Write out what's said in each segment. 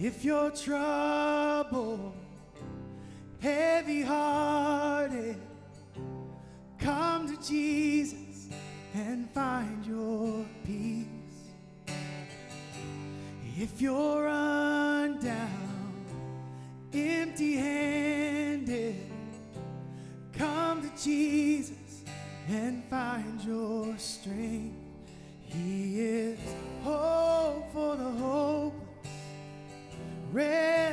If you're troubled, heavy hearted, come to Jesus and find your peace. If you're run down, empty handed, come to Jesus and find your strength. He is hope rest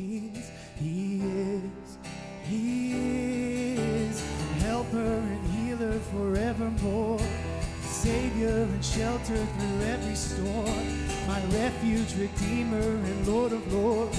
Of Kings. He is, He is, helper and healer forevermore, Savior and shelter through every storm, my refuge, Redeemer, and Lord of Lords.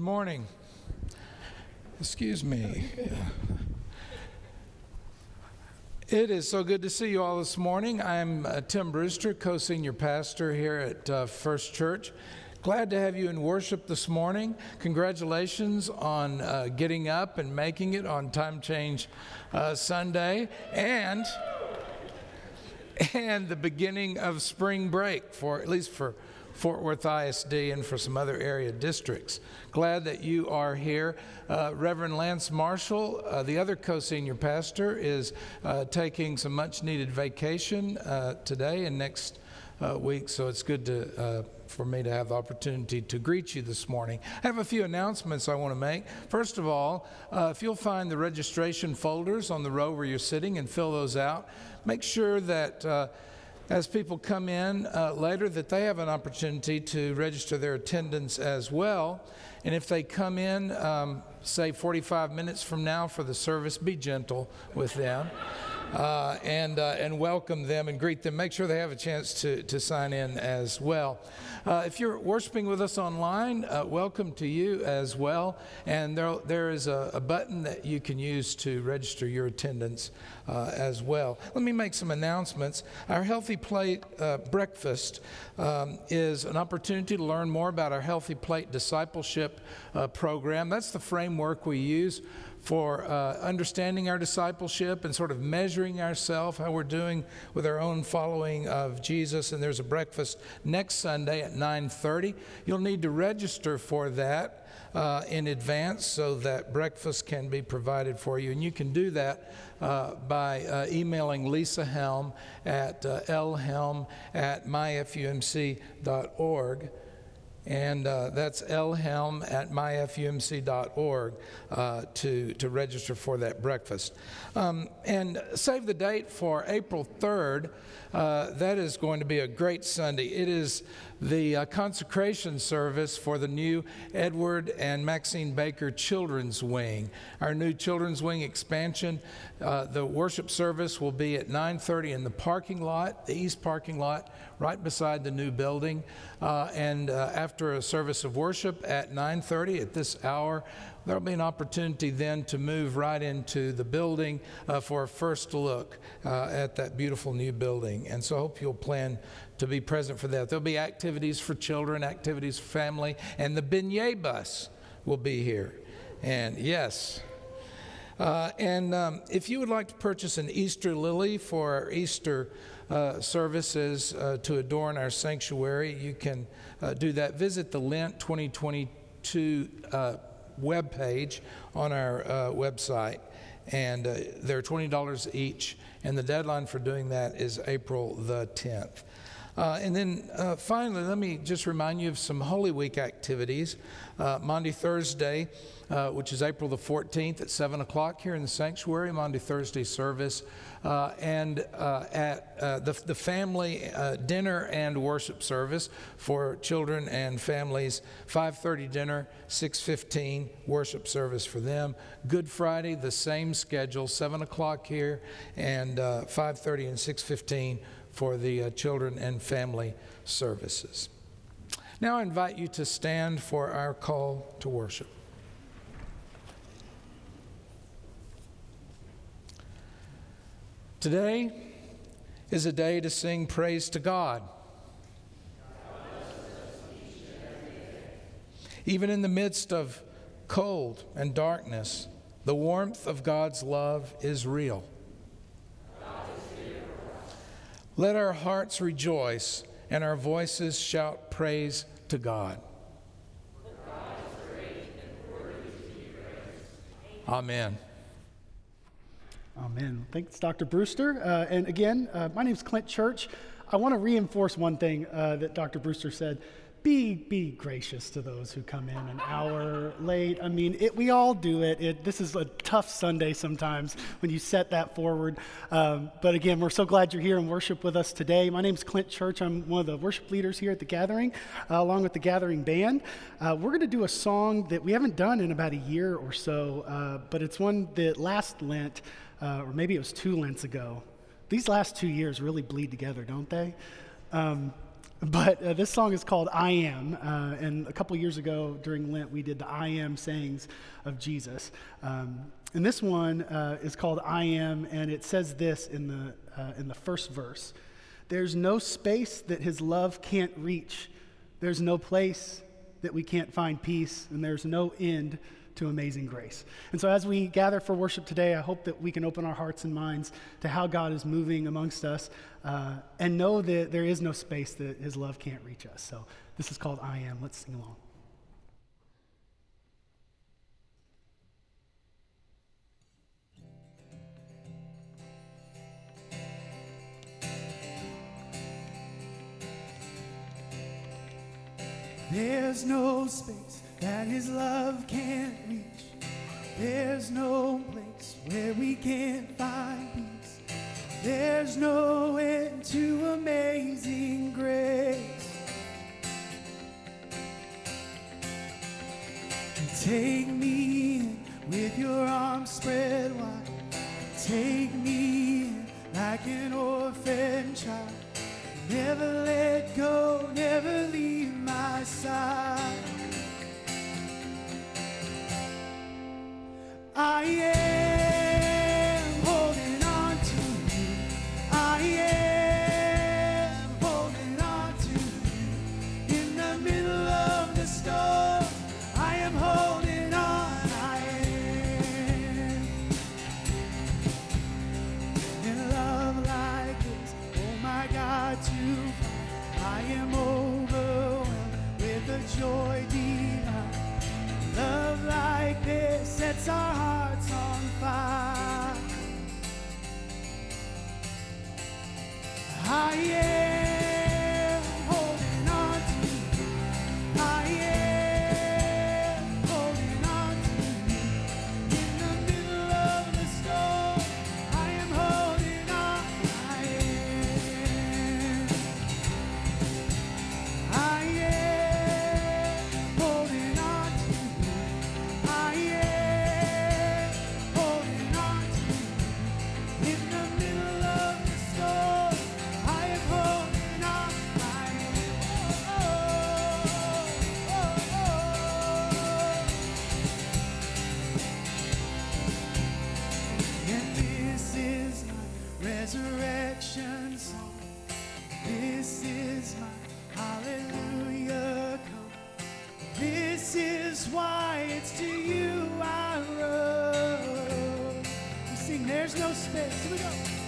Good morning. Excuse me. It is so good to see you all this morning. I'm uh, Tim Brewster, co senior pastor here at uh, First Church. Glad to have you in worship this morning. Congratulations on uh, getting up and making it on Time Change uh, Sunday and and the beginning of spring break for at least for Fort Worth ISD and for some other area districts. Glad that you are here. Uh, Reverend Lance Marshall, uh, the other co senior pastor, is uh, taking some much needed vacation uh, today and next uh, week, so it's good to. Uh, for me to have the opportunity to greet you this morning. I have a few announcements I want to make. First of all, uh, if you'll find the registration folders on the row where you're sitting and fill those out, make sure that uh, as people come in uh, later that they have an opportunity to register their attendance as well. And if they come in, um, say 45 minutes from now for the service, be gentle with them. Uh, and, uh, and welcome them and greet them. Make sure they have a chance to, to sign in as well. Uh, if you're worshiping with us online, uh, welcome to you as well. And there, there is a, a button that you can use to register your attendance uh, as well. Let me make some announcements. Our Healthy Plate uh, breakfast um, is an opportunity to learn more about our Healthy Plate discipleship program. That's the framework we use for uh, understanding our discipleship and sort of measuring ourselves, how we're doing with our own following of Jesus. And there's a breakfast next Sunday at 9:30. You'll need to register for that uh, in advance so that breakfast can be provided for you. And you can do that uh, by uh, emailing Lisa Helm at uh, lhelm at myfumc.org. And uh, that's lhelm at myfumc.org uh, to, to register for that breakfast. Um, and save the date for April 3rd. Uh, that is going to be a great Sunday. It is the uh, consecration service for the new Edward and Maxine Baker Children's Wing. Our new Children's Wing expansion. Uh, the worship service will be at 9:30 in the parking lot, the east parking lot, right beside the new building. Uh, and uh, after a service of worship at 9:30 at this hour, there'll be an opportunity then to move right into the building uh, for a first look uh, at that beautiful new building. And so I hope you'll plan to be present for that. There'll be activities for children, activities for family, and the beignet bus will be here. And yes, uh, and um, if you would like to purchase an Easter lily for our Easter uh, services uh, to adorn our sanctuary, you can uh, do that. Visit the Lent 2022 uh, webpage on our uh, website, and they're $20 each. And the deadline for doing that is April the 10th. Uh, and then uh, finally, let me just remind you of some Holy Week activities. Uh, Maundy Thursday, uh, which is April the 14th at 7 o'clock here in the sanctuary, Maundy, Thursday service. Uh, and uh, at the, the family dinner and worship service for children and families 5.30 dinner 6.15 worship service for them good friday the same schedule 7 o'clock here and 5.30 and 6.15 for the uh, children and family services. Now I invite you to stand for our call to worship. Today is a day to sing praise to God. Even in the midst of cold and darkness, the warmth of God's love is real. Let our hearts rejoice and our voices shout praise to God. Amen. Amen. Thanks, Dr. Brewster. Uh, and again, uh, my name is Clint Church. I want to reinforce one thing uh, that Dr. Brewster said be be gracious to those who come in an hour late. I mean, it, we all do it. it. This is a tough Sunday sometimes when you set that forward. Um, but again, we're so glad you're here and worship with us today. My name is Clint Church. I'm one of the worship leaders here at the Gathering, uh, along with the Gathering Band. Uh, we're going to do a song that we haven't done in about a year or so, uh, but it's one that last Lent, uh, or maybe it was two Lents ago. These last two years really bleed together, don't they? Um, but uh, this song is called I Am. Uh, and a couple years ago during Lent, we did the I Am sayings of Jesus. Um, and this one uh, is called I Am, and it says this in the, uh, in the first verse There's no space that his love can't reach, there's no place that we can't find peace, and there's no end to amazing grace. And so, as we gather for worship today, I hope that we can open our hearts and minds to how God is moving amongst us uh, and know that there is no space that His love can't reach us. So, this is called I Am. Let's sing along. There's no space that his love can't reach. There's no place where we can't find peace. There's no end to amazing grace. Take me in with your arms spread wide. Take me in like an orphan child. Never let go, never leave my side. Sets our hearts Here we go.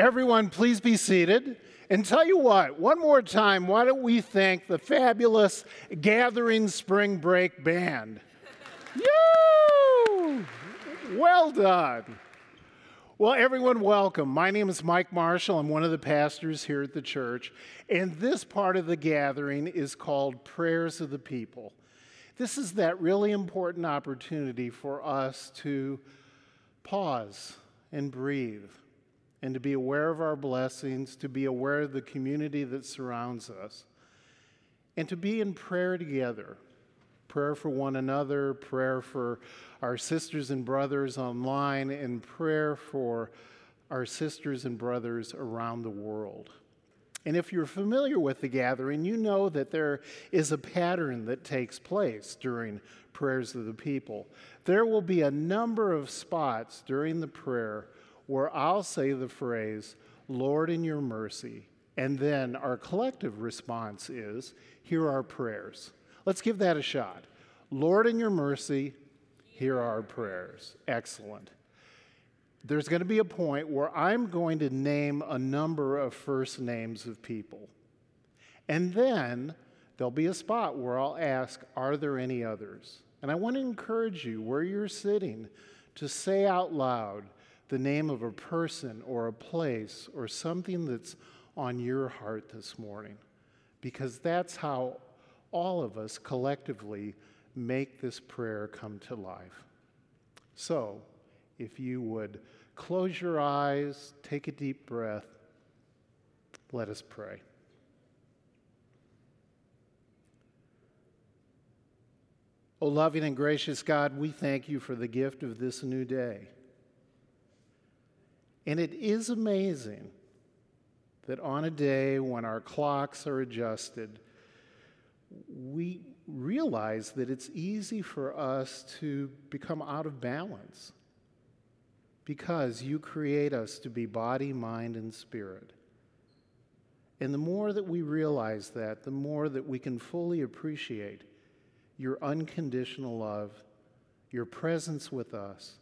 Everyone, please be seated. And tell you what, one more time, why don't we thank the fabulous Gathering Spring Break Band? Well done. Well, everyone, welcome. My name is Mike Marshall. I'm one of the pastors here at the church. And this part of the gathering is called Prayers of the People. This is that really important opportunity for us to pause and breathe and to be aware of our blessings, to be aware of the community that surrounds us, and to be in prayer together prayer for one another, prayer for our sisters and brothers online, and prayer for our sisters and brothers around the world. And if you're familiar with the gathering, you know that there is a pattern that takes place during prayers of the people. There will be a number of spots during the prayer where I'll say the phrase, Lord, in your mercy. And then our collective response is, Hear our prayers. Let's give that a shot. Lord, in your mercy, hear our prayers. Excellent. There's going to be a point where I'm going to name a number of first names of people. And then there'll be a spot where I'll ask, Are there any others? And I want to encourage you, where you're sitting, to say out loud the name of a person or a place or something that's on your heart this morning. Because that's how all of us collectively make this prayer come to life. So, if you would close your eyes, take a deep breath, let us pray. O loving and gracious God, we thank you for the gift of this new day. And it is amazing that on a day when our clocks are adjusted, we realize that it's easy for us to become out of balance because you create us to be body, mind, and spirit. And the more that we realize that, the more that we can fully appreciate your unconditional love, your presence with us,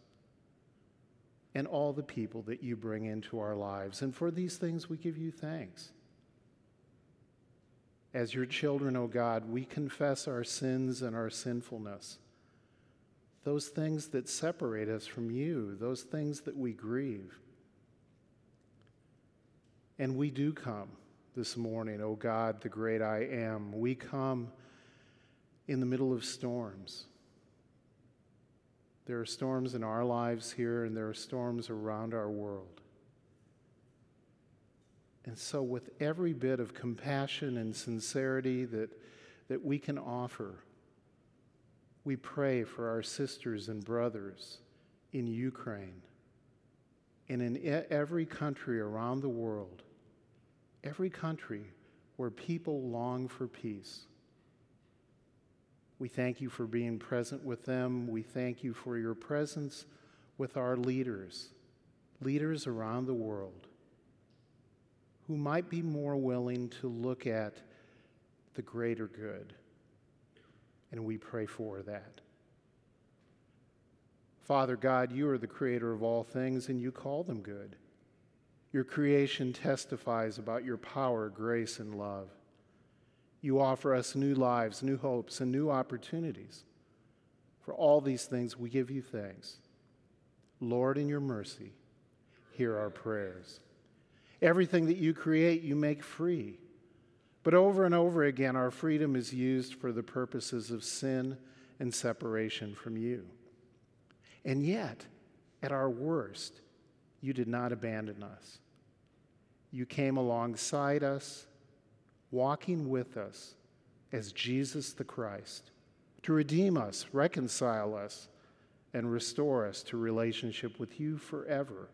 and all the people that you bring into our lives. And for these things, we give you thanks. As your children, O oh God, we confess our sins and our sinfulness. Those things that separate us from you, those things that we grieve. And we do come this morning, O oh God, the great I am. We come in the middle of storms. There are storms in our lives here, and there are storms around our world. And so, with every bit of compassion and sincerity that, that we can offer, we pray for our sisters and brothers in Ukraine and in every country around the world, every country where people long for peace. We thank you for being present with them. We thank you for your presence with our leaders, leaders around the world, who might be more willing to look at the greater good. And we pray for that. Father God, you are the creator of all things, and you call them good. Your creation testifies about your power, grace, and love. You offer us new lives, new hopes, and new opportunities. For all these things, we give you thanks. Lord, in your mercy, hear our prayers. Everything that you create, you make free. But over and over again, our freedom is used for the purposes of sin and separation from you. And yet, at our worst, you did not abandon us. You came alongside us, walking with us as Jesus the Christ, to redeem us, reconcile us, and restore us to relationship with you forever.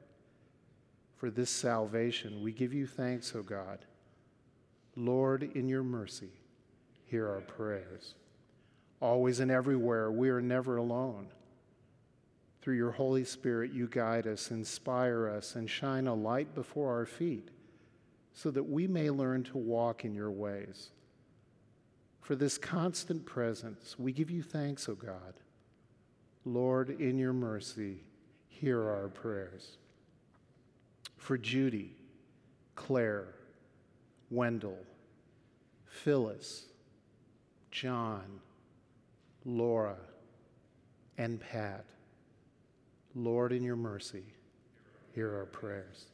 For this salvation, we give you thanks, O God. Lord, in your mercy, hear our prayers. Always and everywhere, we are never alone. Through your Holy Spirit, you guide us, inspire us, and shine a light before our feet so that we may learn to walk in your ways. For this constant presence, we give you thanks, O God. Lord, in your mercy, hear our prayers. For Judy, Claire, Wendell, Phyllis, John, Laura, and Pat, Lord, in your mercy, hear our prayers.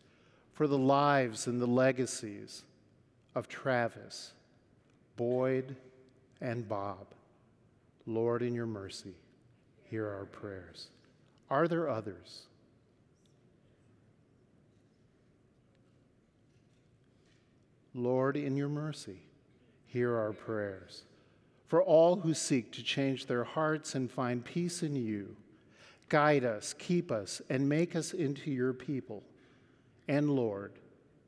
For the lives and the legacies of Travis, Boyd, and Bob, Lord, in your mercy, hear our prayers. Are there others? Lord, in your mercy, hear our prayers. For all who seek to change their hearts and find peace in you, Guide us, keep us, and make us into your people. And Lord,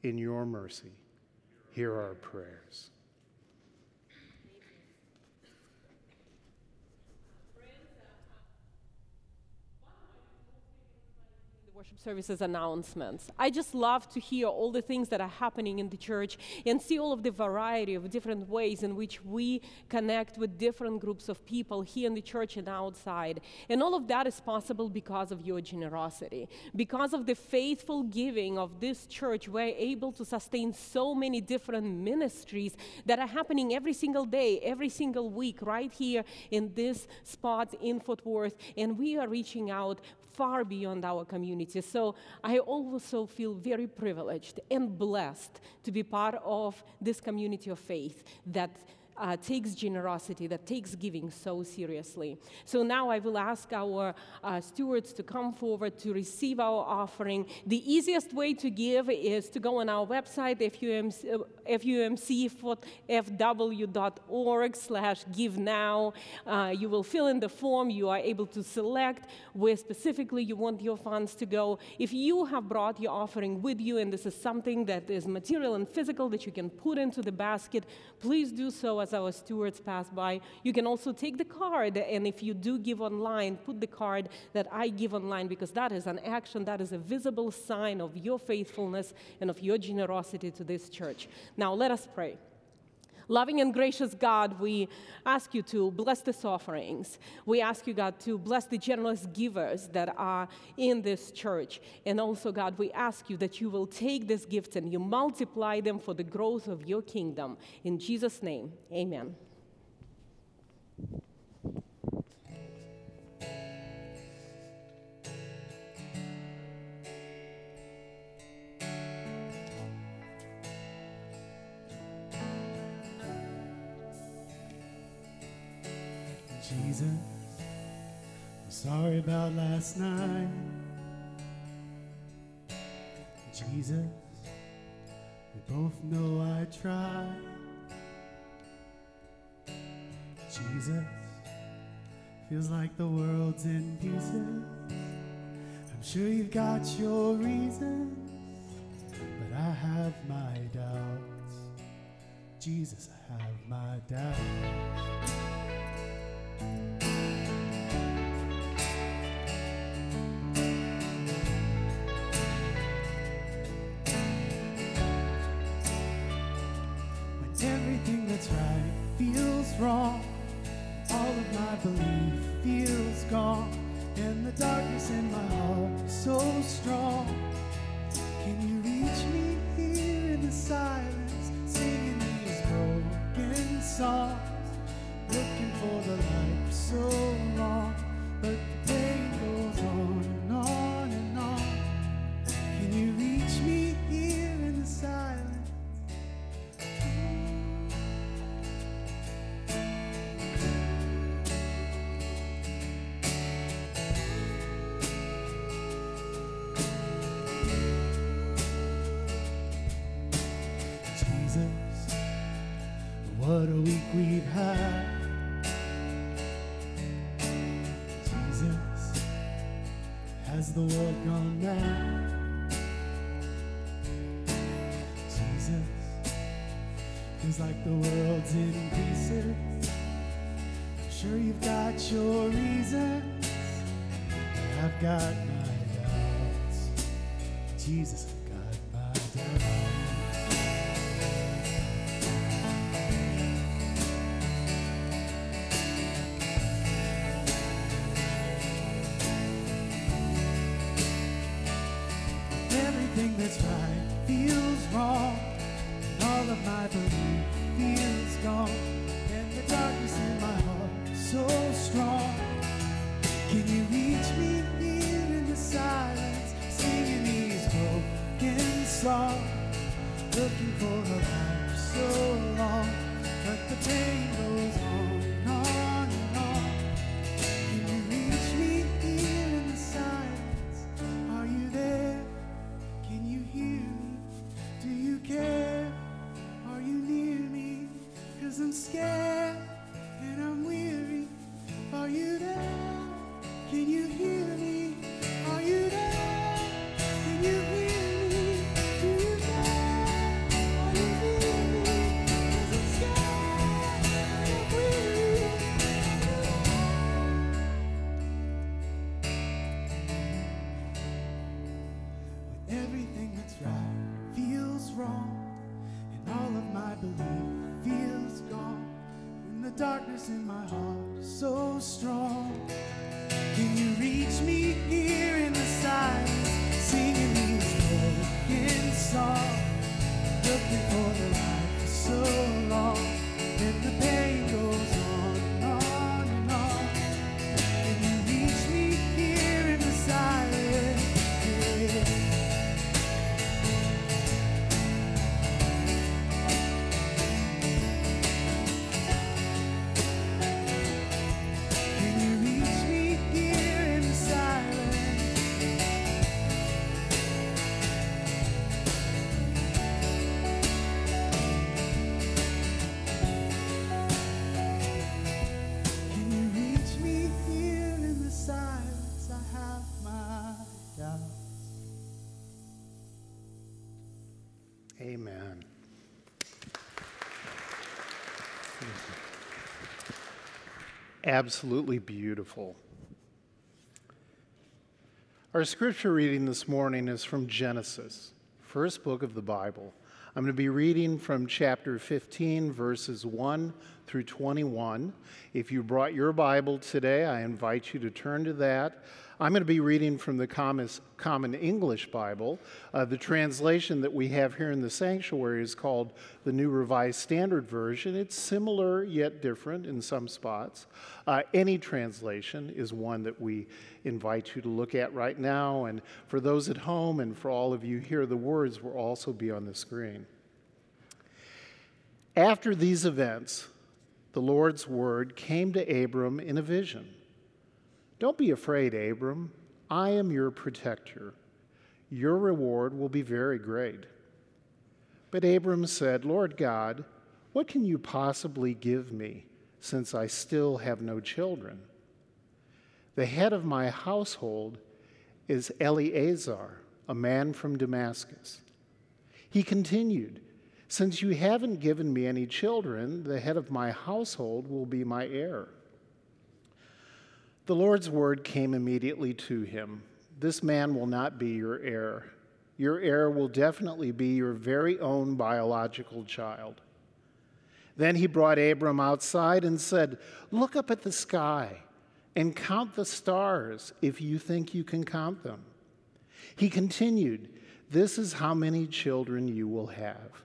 in your mercy, hear our prayers. Worship services announcements. I just love to hear all the things that are happening in the church and see all of the variety of different ways in which we connect with different groups of people here in the church and outside. And all of that is possible because of your generosity. Because of the faithful giving of this church, we're able to sustain so many different ministries that are happening every single day, every single week, right here in this spot in Fort Worth. And we are reaching out far beyond our community. So I also feel very privileged and blessed to be part of this community of faith that uh, takes generosity, that takes giving so seriously. So now I will ask our uh, stewards to come forward to receive our offering. The easiest way to give is to go on our website, fumcfw.org slash give now. Uh, you will fill in the form. You are able to select where specifically you want your funds to go. If you have brought your offering with you and this is something that is material and physical that you can put into the basket, please do so as our stewards pass by. You can also take the card, and if you do give online, put the card that I give online because that is an action, that is a visible sign of your faithfulness and of your generosity to this church. Now, let us pray. Loving and gracious God, we ask you to bless these offerings. We ask you, God, to bless the generous givers that are in this church. And also, God, we ask you that you will take these gifts and you multiply them for the growth of your kingdom. In Jesus' name, amen. Sorry about last night. Jesus, we both know I tried. Jesus, feels like the world's in pieces. I'm sure you've got your reasons, but I have my doubts. Jesus, I have my doubts. The world gone mad? Jesus, feels like the world's in pieces. I'm sure you've got your reasons, I've got my doubts. Jesus, reach me here in the silence, singing these broken songs, looking for a life so long, but the pain goes on Absolutely beautiful. Our scripture reading this morning is from Genesis, first book of the Bible. I'm going to be reading from chapter 15, verses 1 through 21. If you brought your Bible today, I invite you to turn to that. I'm going to be reading from the Common English Bible. Uh, the translation that we have here in the sanctuary is called the New Revised Standard Version. It's similar yet different in some spots. Uh, any translation is one that we invite you to look at right now. And for those at home and for all of you here, the words will also be on the screen. After these events, the Lord's word came to Abram in a vision. Don't be afraid, Abram. I am your protector. Your reward will be very great. But Abram said, Lord God, what can you possibly give me, since I still have no children? The head of my household is Eliezer, a man from Damascus. He continued, Since you haven't given me any children, the head of my household will be my heir. The Lord's word came immediately to him This man will not be your heir. Your heir will definitely be your very own biological child. Then he brought Abram outside and said, Look up at the sky and count the stars if you think you can count them. He continued, This is how many children you will have.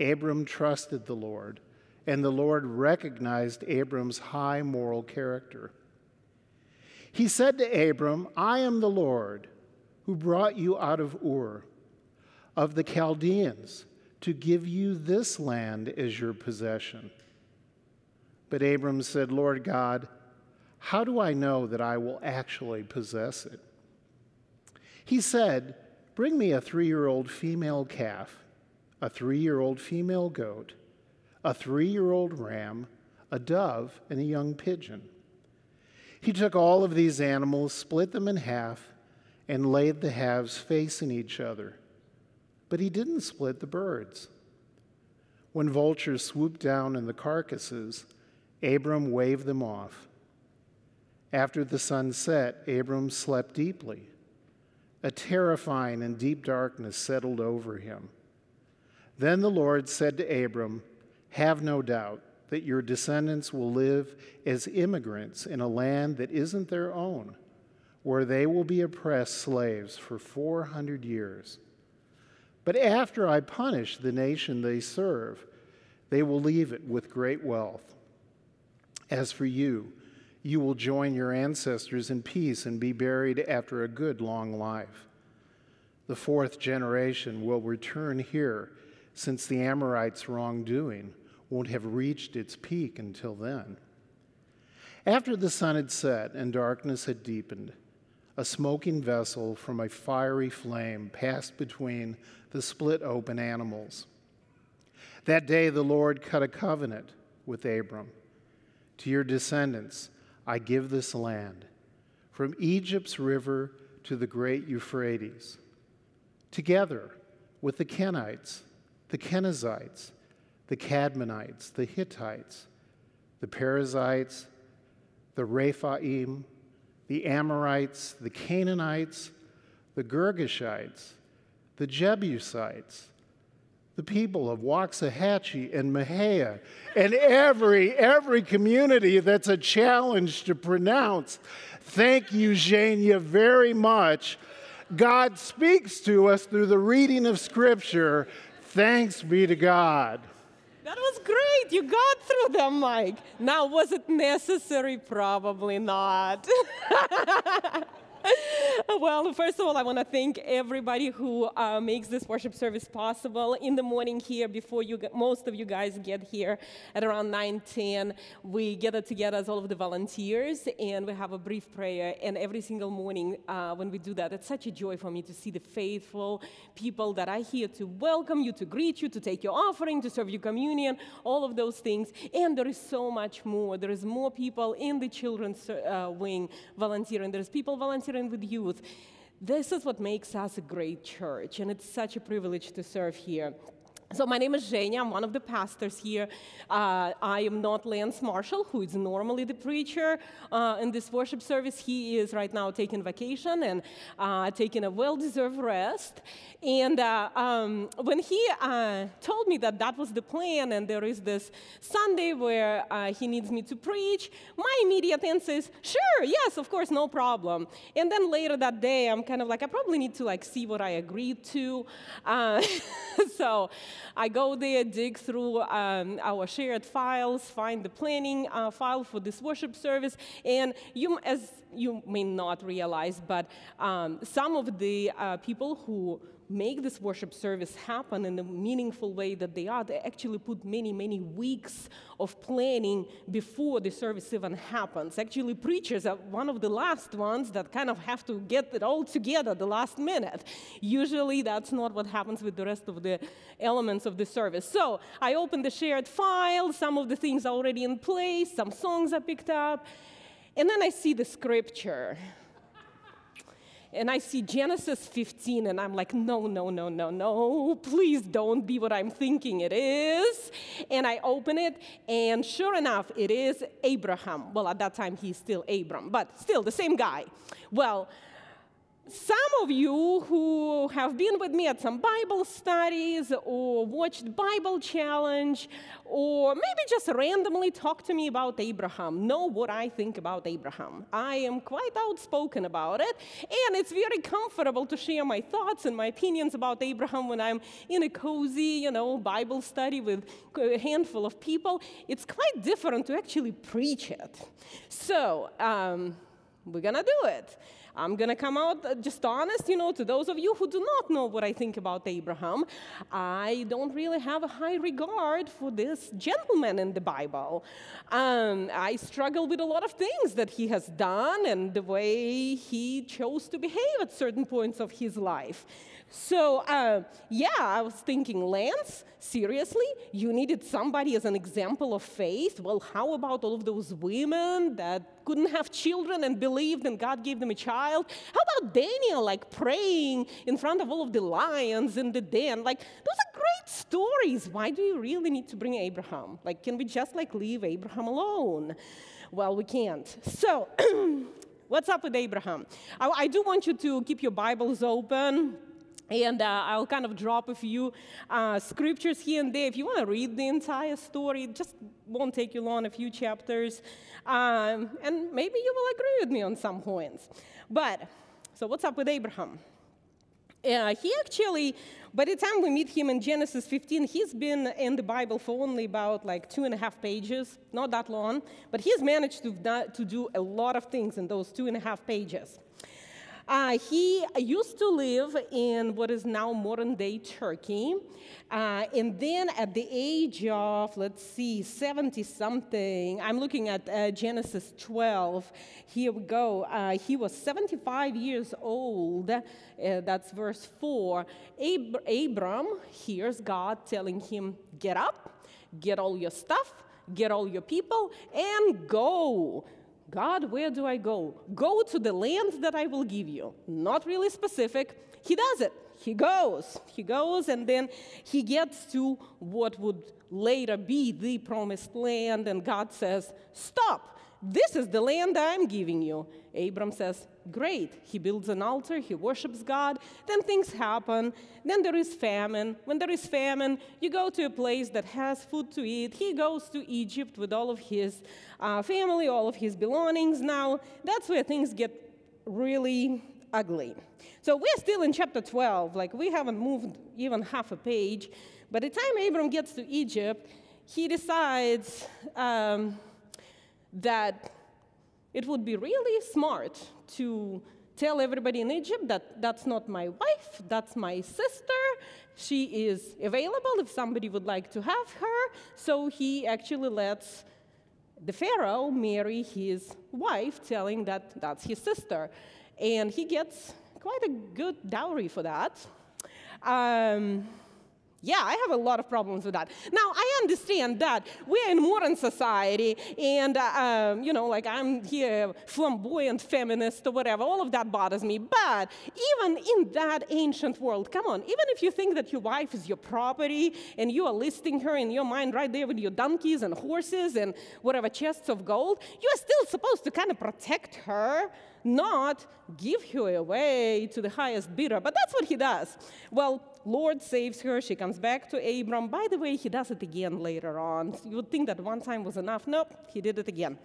Abram trusted the Lord, and the Lord recognized Abram's high moral character. He said to Abram, I am the Lord who brought you out of Ur of the Chaldeans to give you this land as your possession. But Abram said, Lord God, how do I know that I will actually possess it? He said, Bring me a three year old female calf, a three year old female goat, a three year old ram, a dove, and a young pigeon. He took all of these animals, split them in half, and laid the halves facing each other. But he didn't split the birds. When vultures swooped down in the carcasses, Abram waved them off. After the sun set, Abram slept deeply. A terrifying and deep darkness settled over him. Then the Lord said to Abram, Have no doubt that your descendants will live as immigrants in a land that isn't their own, where they will be oppressed slaves for 400 years. But after I punish the nation they serve, they will leave it with great wealth. As for you, you will join your ancestors in peace and be buried after a good long life. The fourth generation will return here, since the Amorites' wrongdoing won't have reached its peak until then. After the sun had set and darkness had deepened, a smoking vessel from a fiery flame passed between the split open animals. That day the Lord cut a covenant with Abram. To your descendants, I give this land, from Egypt's river to the great Euphrates, together with the Kenites, the Kenizzites, the Cadmonites, the Hittites, the Perizzites, the Rephaim, the Amorites, the Canaanites, the Girgashites, the Jebusites, the people of Waxahachie and Mahia, and every, every community that's a challenge to pronounce. Thank you, Zhenya, very much. God speaks to us through the reading of Scripture. Thanks be to God. That was great. You got through them, Mike. Now, was it necessary? Probably not. well, first of all, I want to thank everybody who uh, makes this worship service possible. In the morning here, before you, get, most of you guys get here at around 9:10, we gather together as all of the volunteers, and we have a brief prayer. And every single morning, uh, when we do that, it's such a joy for me to see the faithful people that are here to welcome you, to greet you, to take your offering, to serve your communion, all of those things. And there is so much more. There is more people in the children's uh, wing volunteering. There's people volunteering volunteering with youth. This is what makes us a great church, and it's such a privilege to serve here. So my name is Zhenya. I'm one of the pastors here. Uh, I am not Lance Marshall, who is normally the preacher uh, in this worship service. He is right now taking vacation and uh, taking a well-deserved rest. And uh, um, when he uh, told me that that was the plan, and there is this Sunday where uh, he needs me to preach, my immediate answer is, "Sure, yes, of course, no problem." And then later that day, I'm kind of like, I probably need to like see what I agreed to. so. I go there, dig through um, our shared files, find the planning uh, file for this worship service, and you, as you may not realize, but um, some of the uh, people who make this worship service happen in the meaningful way that they are, they actually put many, many weeks of planning before the service even happens. Actually, preachers are one of the last ones that kind of have to get it all together the last minute. Usually, that's not what happens with the rest of the elements of the service. So, I opened the shared file, some of the things are already in place, some songs are picked up, and then I see the scripture and I see Genesis 15, and I'm like, no, no, no, no, no, please don't be what I'm thinking it is. And I open it, and sure enough, it is Abraham. Well, at that time, he's still Abram, but still the same guy. Well, some of you who have been with me at some Bible studies or watched Bible Challenge or maybe just randomly talk to me about Abraham know what I think about Abraham. I am quite outspoken about it, and it's very comfortable to share my thoughts and my opinions about Abraham when I'm in a cozy, you know, Bible study with a handful of people. It's quite different to actually preach it. So, um, we're gonna do it. I'm going to come out uh, just honest, you know, to those of you who do not know what I think about Abraham. I don't really have a high regard for this gentleman in the Bible. Um, I struggle with a lot of things that he has done and the way he chose to behave at certain points of his life. So, uh, yeah, I was thinking, Lance, seriously? You needed somebody as an example of faith? Well, how about all of those women that couldn't have children and believed and God gave them a child? How about Daniel, like praying in front of all of the lions in the den? Like, those are great stories. Why do you really need to bring Abraham? Like, can we just like leave Abraham alone? Well, we can't. So, what's up with Abraham? I, I do want you to keep your Bibles open and uh, I'll kind of drop a few uh, scriptures here and there. If you want to read the entire story, it just won't take you long, a few chapters. Um, and maybe you will agree with me on some points. But, so what's up with Abraham? Uh, he actually, by the time we meet him in Genesis 15, he's been in the Bible for only about like two and a half pages, not that long, but he's managed to, to do a lot of things in those two and a half pages. Uh, he used to live in what is now modern day Turkey. Uh, and then at the age of, let's see, 70 something, I'm looking at uh, Genesis 12. Here we go. Uh, he was 75 years old. Uh, that's verse 4. Ab- Abram hears God telling him, Get up, get all your stuff, get all your people, and go. God, where do I go? Go to the land that I will give you. Not really specific. He does it. He goes. He goes, and then he gets to what would later be the promised land, and God says, Stop. This is the land I'm giving you. Abram says, Great. He builds an altar, he worships God, then things happen. Then there is famine. When there is famine, you go to a place that has food to eat. He goes to Egypt with all of his uh, family, all of his belongings. Now, that's where things get really ugly. So we're still in chapter 12, like we haven't moved even half a page. By the time Abram gets to Egypt, he decides. Um, that it would be really smart to tell everybody in Egypt that that's not my wife, that's my sister. She is available if somebody would like to have her. So he actually lets the Pharaoh marry his wife, telling that that's his sister. And he gets quite a good dowry for that. Um, yeah, I have a lot of problems with that. Now, I understand that we're in modern society, and, uh, um, you know, like I'm here, flamboyant feminist or whatever, all of that bothers me. But even in that ancient world, come on, even if you think that your wife is your property and you are listing her in your mind right there with your donkeys and horses and whatever chests of gold, you are still supposed to kind of protect her not give her away to the highest bidder. But that's what he does. Well, Lord saves her. She comes back to Abram. By the way, he does it again later on. You would think that one time was enough. Nope, he did it again.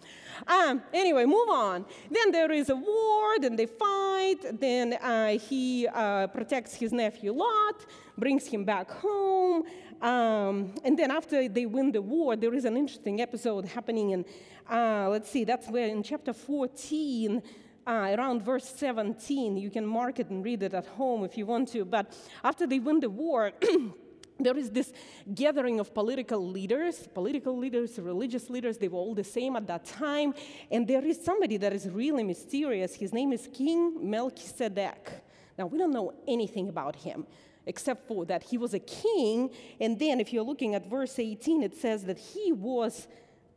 Um, anyway, move on. Then there is a war. Then they fight. Then uh, he uh, protects his nephew Lot, brings him back home. Um, and then after they win the war, there is an interesting episode happening in, uh, let's see, that's where in chapter 14 uh, around verse 17. You can mark it and read it at home if you want to. But after they win the war, there is this gathering of political leaders, political leaders, religious leaders, they were all the same at that time. And there is somebody that is really mysterious. His name is King Melchizedek. Now, we don't know anything about him except for that he was a king. And then, if you're looking at verse 18, it says that he was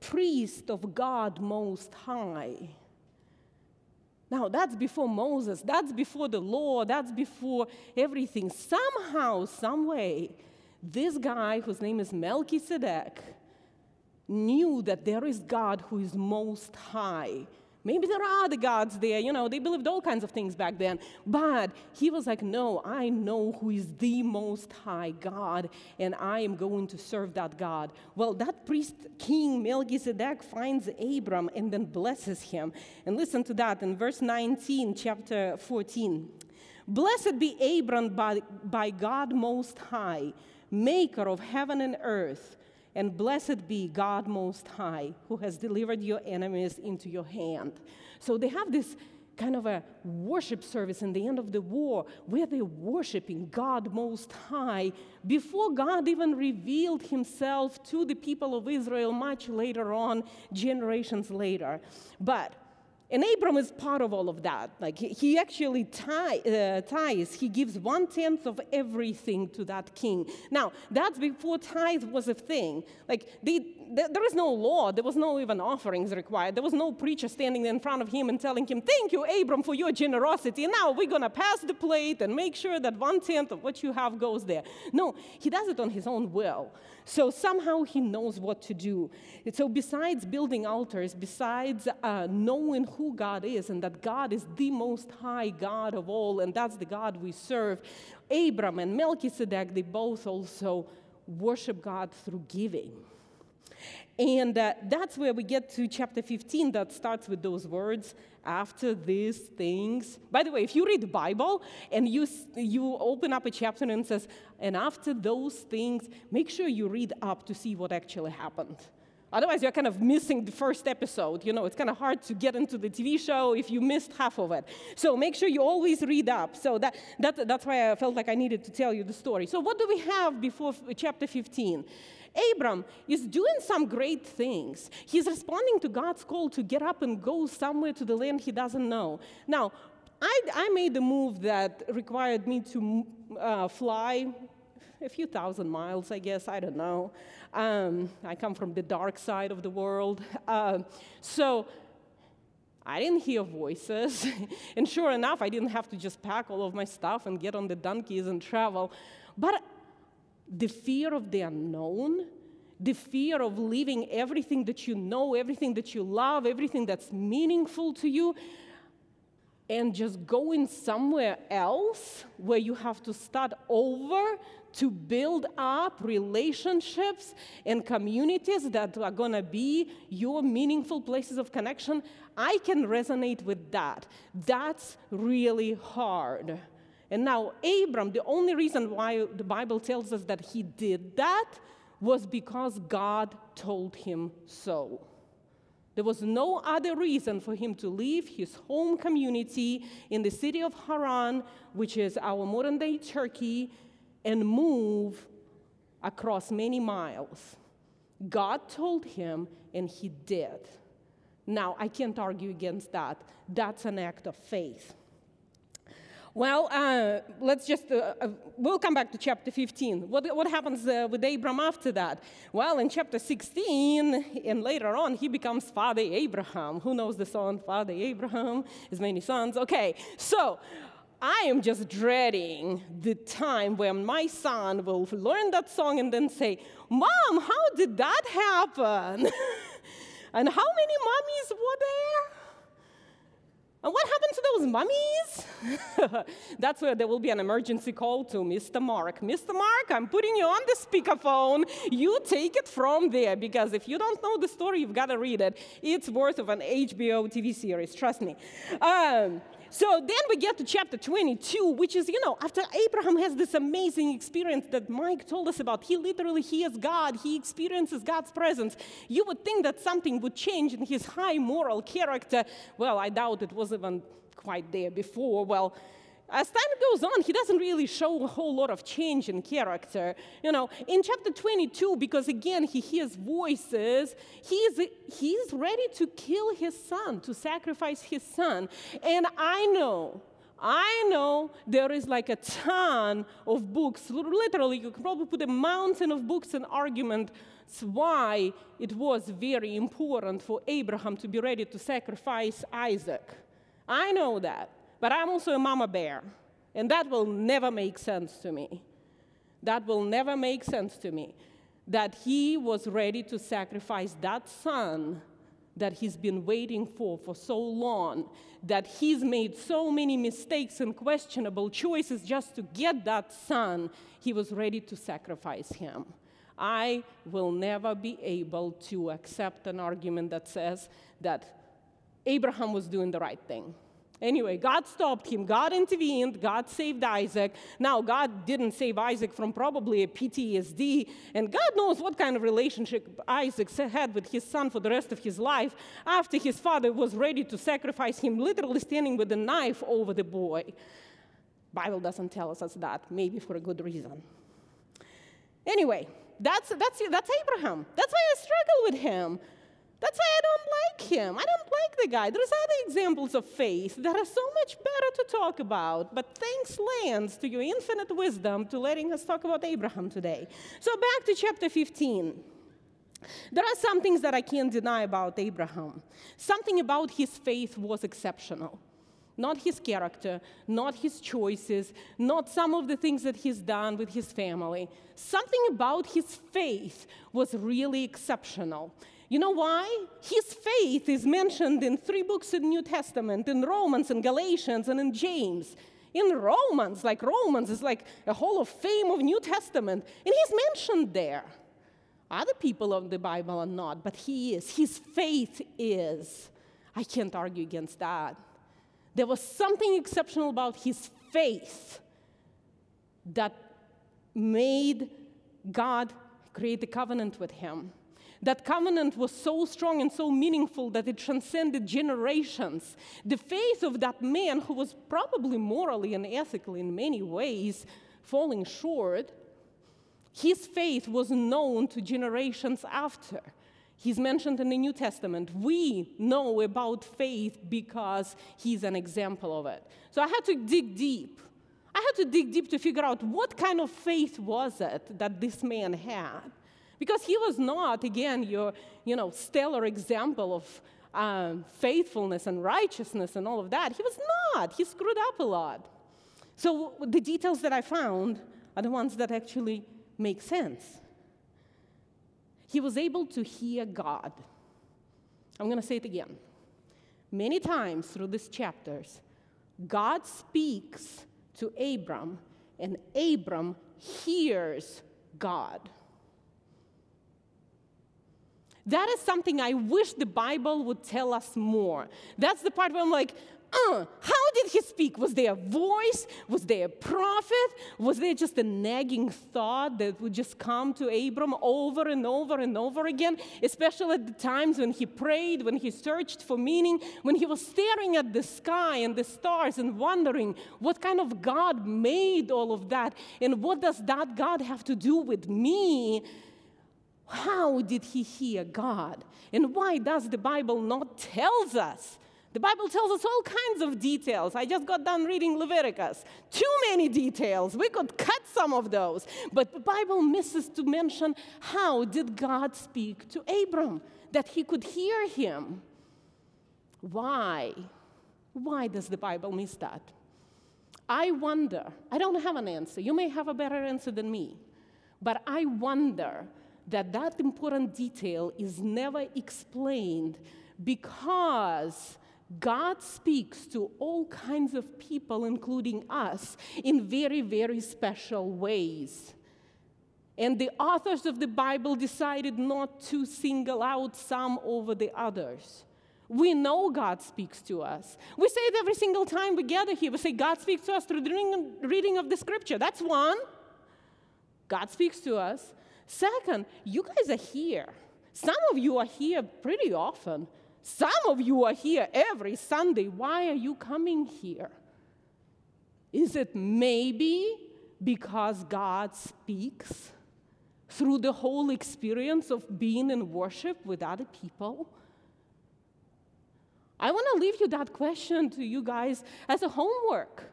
priest of God Most High. Now, that's before Moses, that's before the law, that's before everything. Somehow, some way, this guy, whose name is Melchizedek, knew that there is God who is most high. Maybe there are other gods there, you know, they believed all kinds of things back then. But he was like, No, I know who is the most high God, and I am going to serve that God. Well, that priest, King Melchizedek, finds Abram and then blesses him. And listen to that in verse 19, chapter 14. Blessed be Abram by, by God Most High, maker of heaven and earth. And blessed be God Most High, who has delivered your enemies into your hand. So they have this kind of a worship service in the end of the war where they're worshiping God Most High before God even revealed Himself to the people of Israel much later on, generations later. But and Abram is part of all of that. Like he actually tie, uh, ties, he gives one tenth of everything to that king. Now, that's before tithe was a thing. Like they, th- there is no law, there was no even offerings required. There was no preacher standing in front of him and telling him, Thank you, Abram, for your generosity. Now we're going to pass the plate and make sure that one tenth of what you have goes there. No, he does it on his own will. So somehow he knows what to do. So, besides building altars, besides uh, knowing who God is and that God is the most high God of all, and that's the God we serve, Abram and Melchizedek, they both also worship God through giving. And uh, that's where we get to chapter 15 that starts with those words after these things. By the way, if you read the Bible and you, you open up a chapter and it says, and after those things, make sure you read up to see what actually happened. Otherwise, you're kind of missing the first episode. You know, it's kind of hard to get into the TV show if you missed half of it. So make sure you always read up. So that, that, that's why I felt like I needed to tell you the story. So, what do we have before chapter 15? Abram is doing some great things. He's responding to God's call to get up and go somewhere to the land he doesn't know. Now, I, I made a move that required me to uh, fly a few thousand miles, I guess, I don't know. Um, I come from the dark side of the world. Uh, so I didn't hear voices. and sure enough, I didn't have to just pack all of my stuff and get on the donkeys and travel. But the fear of the unknown, the fear of leaving everything that you know, everything that you love, everything that's meaningful to you, and just going somewhere else where you have to start over to build up relationships and communities that are going to be your meaningful places of connection, I can resonate with that. That's really hard. And now, Abram, the only reason why the Bible tells us that he did that was because God told him so. There was no other reason for him to leave his home community in the city of Haran, which is our modern day Turkey, and move across many miles. God told him, and he did. Now, I can't argue against that. That's an act of faith. Well, uh, let's just, uh, uh, we'll come back to chapter 15. What, what happens uh, with Abram after that? Well, in chapter 16, and later on, he becomes Father Abraham. Who knows the song, Father Abraham, his many sons? Okay, so I am just dreading the time when my son will learn that song and then say, Mom, how did that happen? and how many mummies were there? And what happened to those mummies? That's where there will be an emergency call to Mr. Mark. Mr. Mark, I'm putting you on the speakerphone. You take it from there because if you don't know the story, you've got to read it. It's worth of an HBO TV series, trust me. Um, So then we get to chapter 22, which is, you know, after Abraham has this amazing experience that Mike told us about, he literally hears God, he experiences God's presence. You would think that something would change in his high moral character. Well, I doubt it was even quite there before. Well, as time goes on, he doesn't really show a whole lot of change in character. You know, in chapter 22, because again, he hears voices, he's, he's ready to kill his son, to sacrifice his son. And I know, I know there is like a ton of books. Literally, you can probably put a mountain of books and arguments why it was very important for Abraham to be ready to sacrifice Isaac. I know that. But I'm also a mama bear, and that will never make sense to me. That will never make sense to me. That he was ready to sacrifice that son that he's been waiting for for so long, that he's made so many mistakes and questionable choices just to get that son, he was ready to sacrifice him. I will never be able to accept an argument that says that Abraham was doing the right thing. Anyway, God stopped him. God intervened. God saved Isaac. Now, God didn't save Isaac from probably a PTSD, and God knows what kind of relationship Isaac had with his son for the rest of his life after his father was ready to sacrifice him, literally standing with a knife over the boy. Bible doesn't tell us that, maybe for a good reason. Anyway, that's, that's, that's Abraham. That's why I struggle with him. That's why I don't like him. I don't like the guy. There's other examples of faith that are so much better to talk about. But thanks, Lance, to your infinite wisdom to letting us talk about Abraham today. So back to chapter 15. There are some things that I can't deny about Abraham. Something about his faith was exceptional. Not his character, not his choices, not some of the things that he's done with his family. Something about his faith was really exceptional. You know why? His faith is mentioned in three books in the New Testament in Romans and Galatians and in James. In Romans, like Romans is like a hall of fame of New Testament, and he's mentioned there. Other people of the Bible are not, but he is. His faith is. I can't argue against that. There was something exceptional about his faith that made God create a covenant with him. That covenant was so strong and so meaningful that it transcended generations. The faith of that man, who was probably morally and ethically in many ways falling short, his faith was known to generations after. He's mentioned in the New Testament. We know about faith because he's an example of it. So I had to dig deep. I had to dig deep to figure out what kind of faith was it that this man had. Because he was not, again, your you know, stellar example of um, faithfulness and righteousness and all of that. He was not. He screwed up a lot. So the details that I found are the ones that actually make sense. He was able to hear God. I'm going to say it again. Many times through these chapters, God speaks to Abram, and Abram hears God. That is something I wish the Bible would tell us more. That's the part where I'm like, uh, how did he speak? Was there a voice? Was there a prophet? Was there just a nagging thought that would just come to Abram over and over and over again? Especially at the times when he prayed, when he searched for meaning, when he was staring at the sky and the stars and wondering what kind of God made all of that and what does that God have to do with me? How did he hear God? And why does the Bible not tells us? The Bible tells us all kinds of details. I just got done reading Leviticus. Too many details. We could cut some of those. But the Bible misses to mention how did God speak to Abram that he could hear him. Why? Why does the Bible miss that? I wonder. I don't have an answer. You may have a better answer than me. But I wonder that that important detail is never explained because God speaks to all kinds of people, including us, in very, very special ways. And the authors of the Bible decided not to single out some over the others. We know God speaks to us. We say it every single time we gather here. We say, God speaks to us through the reading of the scripture. That's one. God speaks to us. Second, you guys are here. Some of you are here pretty often. Some of you are here every Sunday. Why are you coming here? Is it maybe because God speaks through the whole experience of being in worship with other people? I want to leave you that question to you guys as a homework.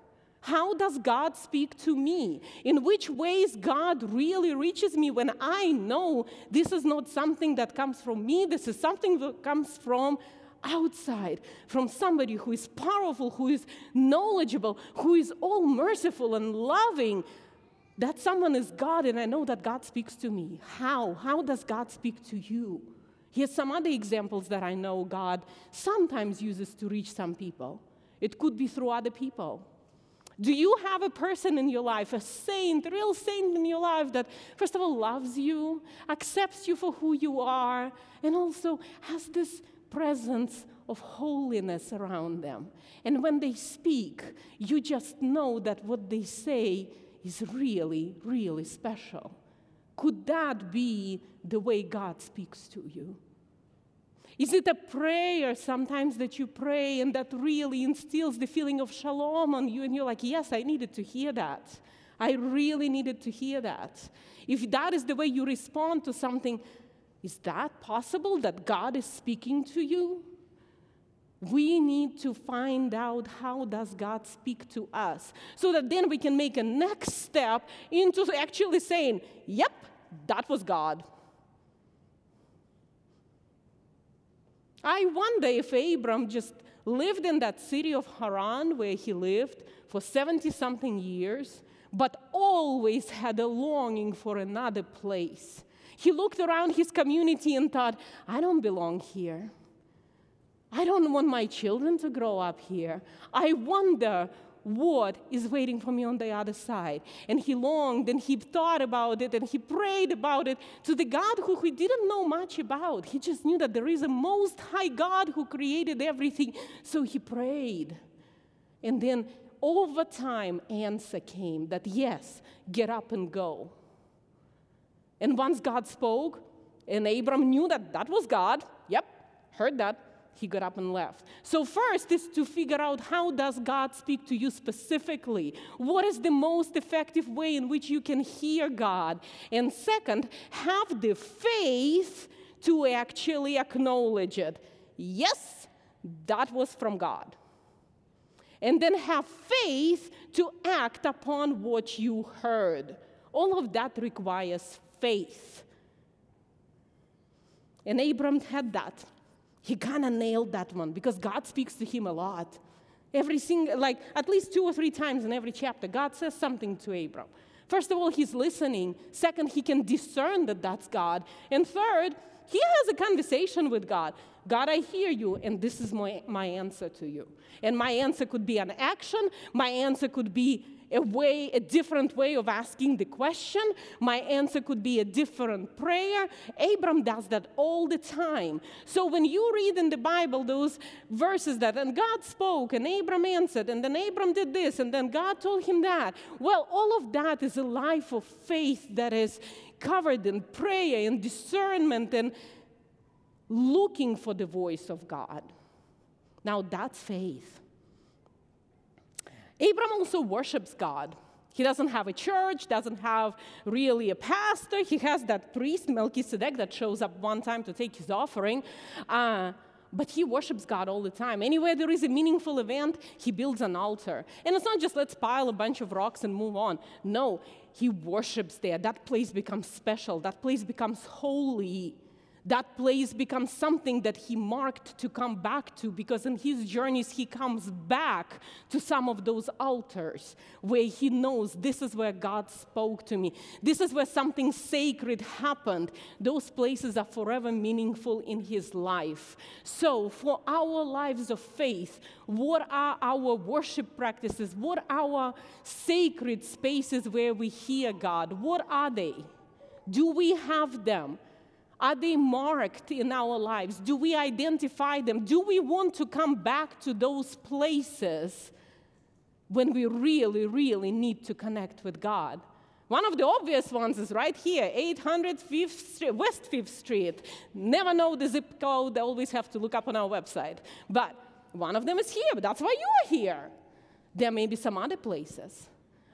How does God speak to me? In which ways God really reaches me when I know this is not something that comes from me, this is something that comes from outside, from somebody who is powerful, who is knowledgeable, who is all merciful and loving. That someone is God, and I know that God speaks to me. How? How does God speak to you? Here's some other examples that I know God sometimes uses to reach some people. It could be through other people. Do you have a person in your life, a saint, a real saint in your life that, first of all, loves you, accepts you for who you are, and also has this presence of holiness around them? And when they speak, you just know that what they say is really, really special. Could that be the way God speaks to you? Is it a prayer sometimes that you pray and that really instills the feeling of shalom on you, and you're like, Yes, I needed to hear that. I really needed to hear that. If that is the way you respond to something, is that possible that God is speaking to you? We need to find out how does God speak to us so that then we can make a next step into actually saying, "Yep, that was God." I wonder if Abram just lived in that city of Haran where he lived for 70 something years, but always had a longing for another place. He looked around his community and thought, I don't belong here. I don't want my children to grow up here. I wonder what is waiting for me on the other side. And he longed and he thought about it and he prayed about it to the God who he didn't know much about. He just knew that there is a most high God who created everything. So he prayed. And then over time, answer came that yes, get up and go. And once God spoke, and Abram knew that that was God, yep, heard that, he got up and left. So first is to figure out how does God speak to you specifically? What is the most effective way in which you can hear God? And second, have the faith to actually acknowledge it. Yes, that was from God. And then have faith to act upon what you heard. All of that requires faith. And Abram had that he kind of nailed that one because God speaks to him a lot. Every single, like at least two or three times in every chapter, God says something to Abram. First of all, he's listening. Second, he can discern that that's God. And third, he has a conversation with God. God, I hear you, and this is my, my answer to you. And my answer could be an action, my answer could be a way, a different way of asking the question. My answer could be a different prayer. Abram does that all the time. So when you read in the Bible those verses that, and God spoke, and Abram answered, and then Abram did this, and then God told him that, well, all of that is a life of faith that is covered in prayer and discernment and looking for the voice of God. Now that's faith. Abram also worships God. He doesn't have a church, doesn't have really a pastor. He has that priest, Melchizedek, that shows up one time to take his offering. Uh, but he worships God all the time. Anywhere there is a meaningful event, he builds an altar. And it's not just let's pile a bunch of rocks and move on. No, he worships there. That place becomes special, that place becomes holy that place becomes something that he marked to come back to because in his journeys he comes back to some of those altars where he knows this is where God spoke to me. This is where something sacred happened. Those places are forever meaningful in his life. So, for our lives of faith, what are our worship practices? What are our sacred spaces where we hear God? What are they? Do we have them? Are they marked in our lives? Do we identify them? Do we want to come back to those places when we really, really need to connect with God? One of the obvious ones is right here, 800 Fifth Street, West 5th Street. Never know the zip code, always have to look up on our website. But one of them is here, that's why you are here. There may be some other places.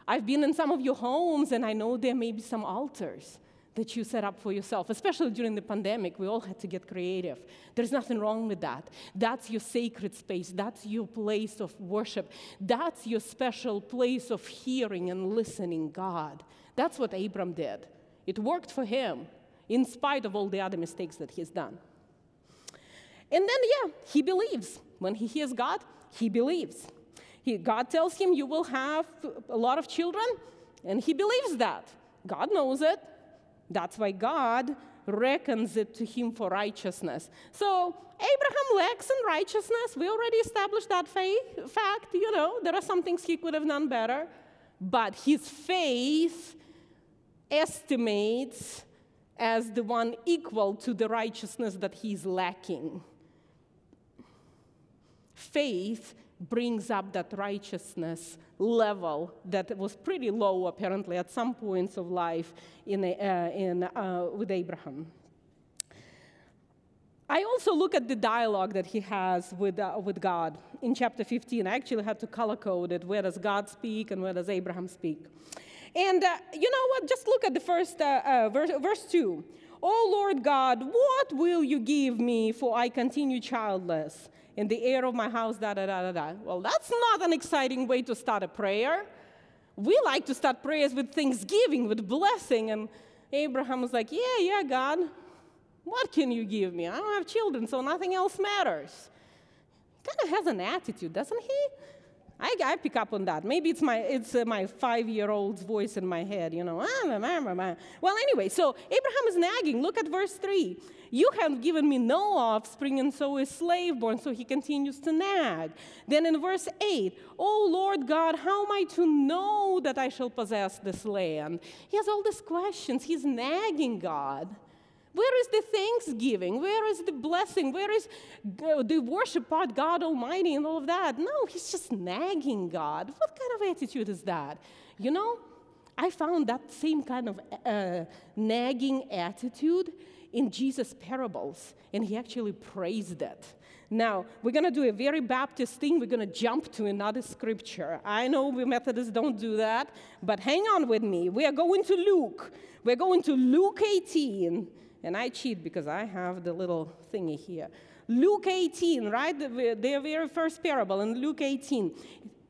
I've been in some of your homes, and I know there may be some altars that you set up for yourself, especially during the pandemic. We all had to get creative. There's nothing wrong with that. That's your sacred space, that's your place of worship, that's your special place of hearing and listening God. That's what Abram did. It worked for him, in spite of all the other mistakes that he's done. And then, yeah, he believes. When he hears God, he believes. He, God tells him, You will have a lot of children, and he believes that. God knows it. That's why God reckons it to him for righteousness. So Abraham lacks in righteousness. We already established that fact. You know, there are some things he could have done better. But his faith estimates as the one equal to the righteousness that he's lacking. Faith brings up that righteousness level that was pretty low, apparently, at some points of life in, uh, in, uh, with Abraham. I also look at the dialogue that he has with, uh, with God in chapter 15. I actually had to color code it. Where does God speak and where does Abraham speak? And uh, you know what? Just look at the first uh, uh, verse, verse 2. Oh Lord God, what will you give me for I continue childless? And the heir of my house, da da da da da. Well, that's not an exciting way to start a prayer. We like to start prayers with thanksgiving, with blessing. And Abraham was like, Yeah, yeah, God, what can you give me? I don't have children, so nothing else matters. Kind of has an attitude, doesn't he? I, I pick up on that. Maybe it's my, it's uh, my five year old's voice in my head, you know. Well, anyway, so Abraham is nagging. Look at verse 3. You have given me no offspring, and so is slave born. So he continues to nag. Then in verse 8, Oh Lord God, how am I to know that I shall possess this land? He has all these questions. He's nagging God. Where is the thanksgiving? Where is the blessing? Where is the worship of God Almighty and all of that? No, he's just nagging God. What kind of attitude is that? You know, I found that same kind of uh, nagging attitude in Jesus' parables, and he actually praised it. Now, we're going to do a very Baptist thing. We're going to jump to another scripture. I know we Methodists don't do that, but hang on with me. We are going to Luke. We're going to Luke 18. And I cheat because I have the little thingy here. Luke 18, right? The, very first parable in Luke 18,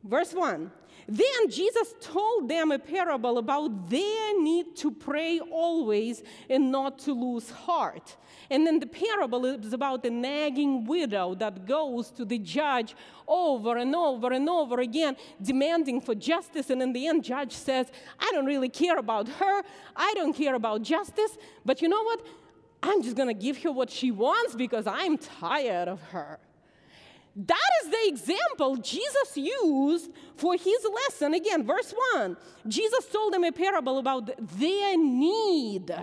verse 1. Then Jesus told them a parable about their need to pray always and not to lose heart. And then the parable is about a nagging widow that goes to the judge over and over and over again, demanding for justice. And in the end, judge says, I don't really care about her. I don't care about justice. But you know what? I'm just to give her what she wants because I'm tired of her. That is the example Jesus used for his lesson. Again, verse 1 Jesus told them a parable about their need.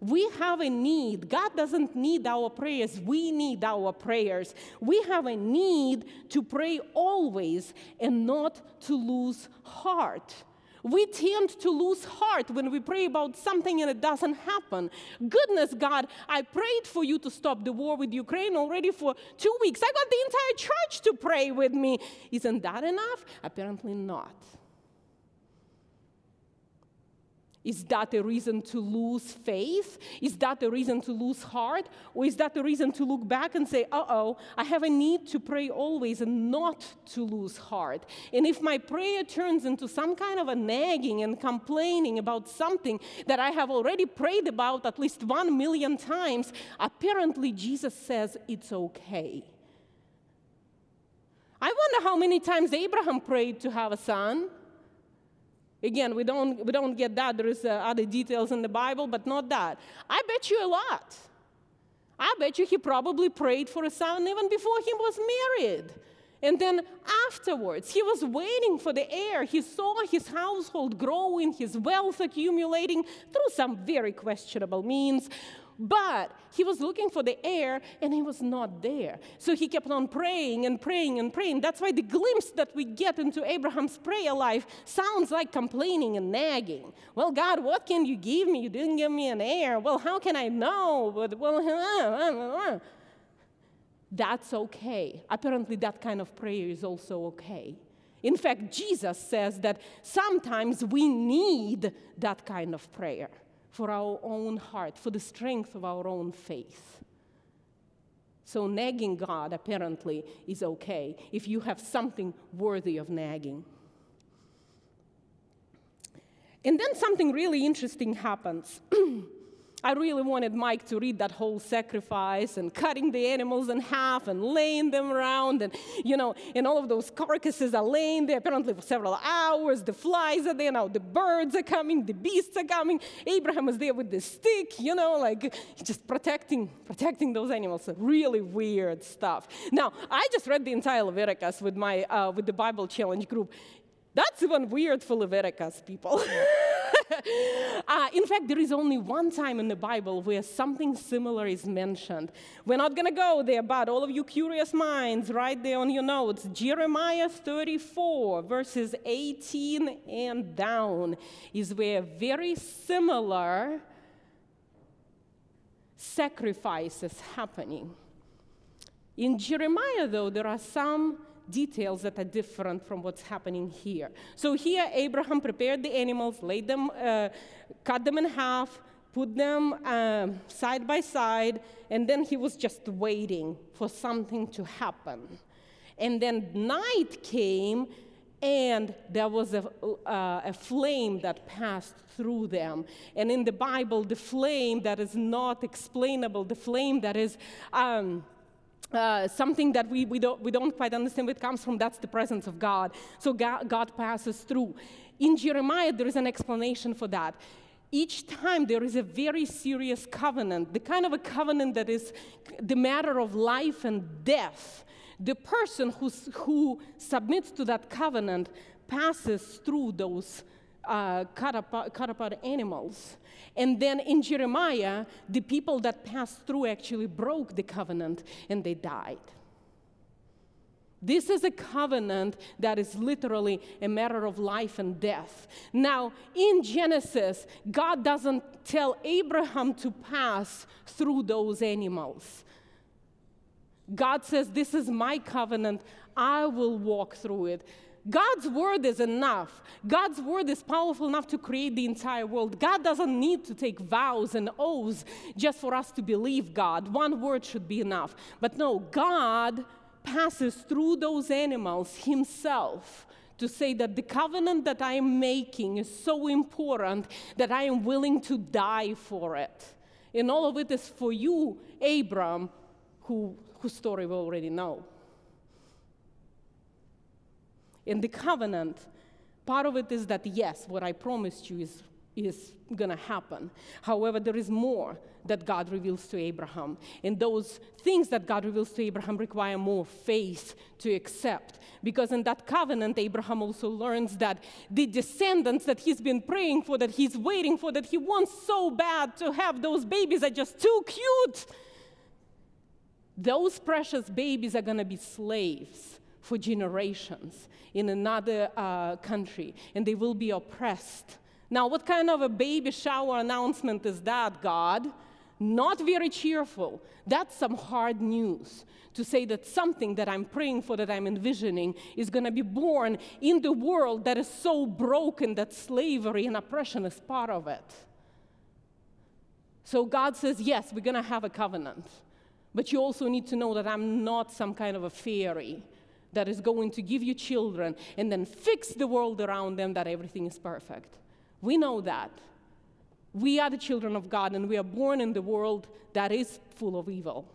We have a need. God doesn't need our prayers, we need our prayers. We have a need to pray always and not to lose heart. We tend to lose heart when we pray about something and it doesn't happen. Goodness, God, I prayed for you to stop the war with Ukraine already for two weeks. I got the entire church to pray with me. Isn't that enough? Apparently not. Is that a reason to lose faith? Is that a reason to lose heart? Or is that a reason to look back and say, uh oh, I have a need to pray always and not to lose heart? And if my prayer turns into some kind of a nagging and complaining about something that I have already prayed about at least one million times, apparently Jesus says it's okay. I wonder how many times Abraham prayed to have a son. Again, we don't, we don't get that. There is uh, other details in the Bible, but not that. I bet you a lot. I bet you he probably prayed for a son even before he was married. And then afterwards, he was waiting for the heir. He saw his household growing, his wealth accumulating through some very questionable means. But he was looking for the heir and he was not there. So he kept on praying and praying and praying. That's why the glimpse that we get into Abraham's prayer life sounds like complaining and nagging. Well, God, what can you give me? You didn't give me an heir. Well, how can I know? But, well, that's okay. Apparently, that kind of prayer is also okay. In fact, Jesus says that sometimes we need that kind of prayer for our own heart, for the strength of our own faith. So, nagging God apparently is okay if you have something worthy of nagging. And then something really interesting happens. I really wanted Mike to read that whole sacrifice and cutting the animals in half and laying them around and, you know, and all of those carcasses are laying there apparently for several hours. The flies are there now, the birds are coming, the beasts are coming. Abraham is there with the stick, you know, like just protecting, protecting those animals. Really weird stuff. Now, I just read the entire Leviticus with my, uh, with the Bible Challenge group. That's even weird for Leviticus people. uh, in fact, there is only one time in the Bible where something similar is mentioned. We're not going to go there, but all of you curious minds, write there on your notes. Jeremiah 34, verses 18 and down, is where very similar sacrifices happening. In Jeremiah, though, there are some details that are different from what's happening here. So here, Abraham prepared the animals, laid them, uh, cut them in half, put them uh, side by side, and then he was just waiting for something to happen. And then night came, and there was a, uh, a flame that passed through them. And in the Bible, the flame that is not explainable, the flame that is. Um, uh, something that we, we, don't, we don't quite understand where it comes from, that's the presence of God. So God, God passes through. In Jeremiah, there is an explanation for that. Each time there is a very serious covenant, the kind of a covenant that is the matter of life and death. The person who submits to that covenant passes through those uh, cut, apart, cut apart animals. And then in Jeremiah, the people that passed through actually broke the covenant and they died. This is a covenant that is literally a matter of life and death. Now, in Genesis, God doesn't tell Abraham to pass through those animals. God says, This is my covenant, I will walk through it. God's word is enough. God's word is powerful enough to create the entire world. God doesn't need to take vows and oaths just for us to believe God. One word should be enough. But no, God passes through those animals himself to say that the covenant that I am making is so important that I am willing to die for it. And all of it is for you, Abram, who, whose story we already know in the covenant, part of it is that yes, what I promised you is, is going to happen. However, there is more that God reveals to Abraham. And those things that God reveals to Abraham require more faith to accept. Because in that covenant, Abraham also learns that the descendants that he's been praying for, that he's waiting for, that he wants so bad to have, those babies are just too cute. Those precious babies are going to be slaves for generations in another uh, country, and they will be oppressed. Now, what kind of a baby shower announcement is that, God? Not very cheerful. That's some hard news to say that something that I'm praying for, that I'm envisioning, is going to be born in the world that is so broken that slavery and oppression is part of it. So God says, Yes, we're going to have a covenant. But you also need to know that I'm not some kind of a fairy that is going to give you children and then fix the world around them that everything is perfect. We know that. We are the children of God and we are born in the world that is full of evil.